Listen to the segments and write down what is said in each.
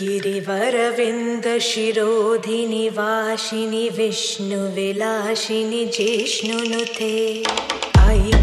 गिरिवरविन्दशिरोधिनि वाशिनि विष्णुविलाशिनि जिष्णुनुथे अयि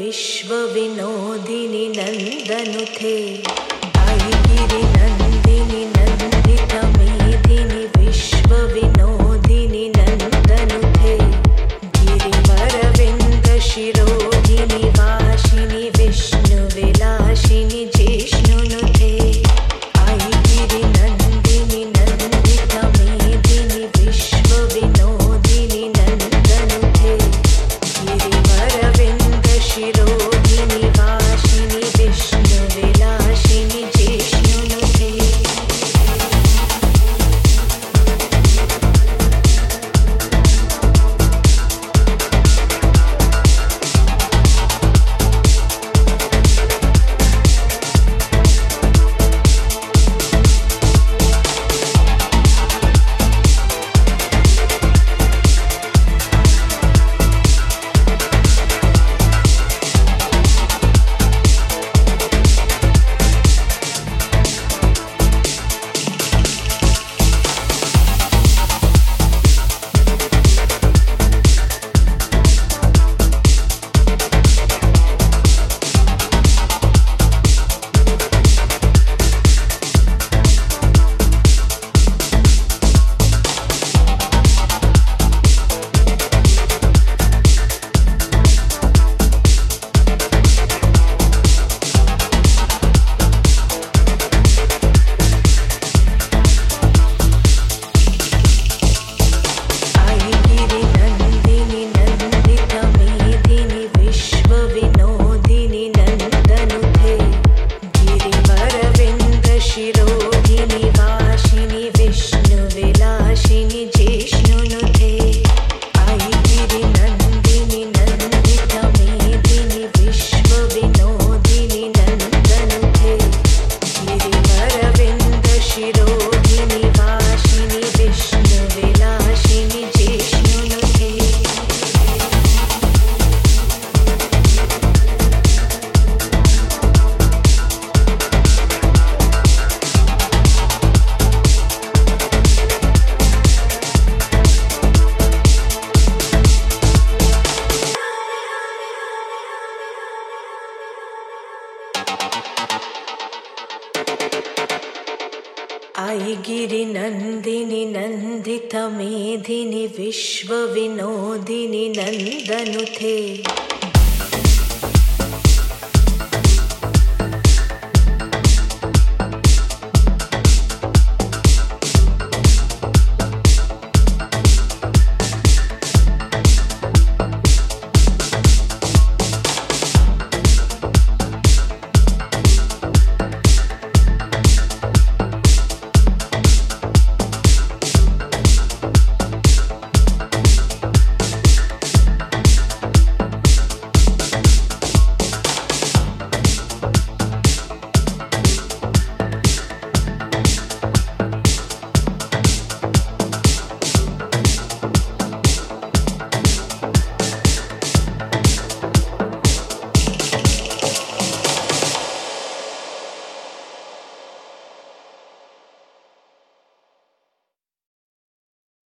विश्वविनोदिनि नन्दनुथे आई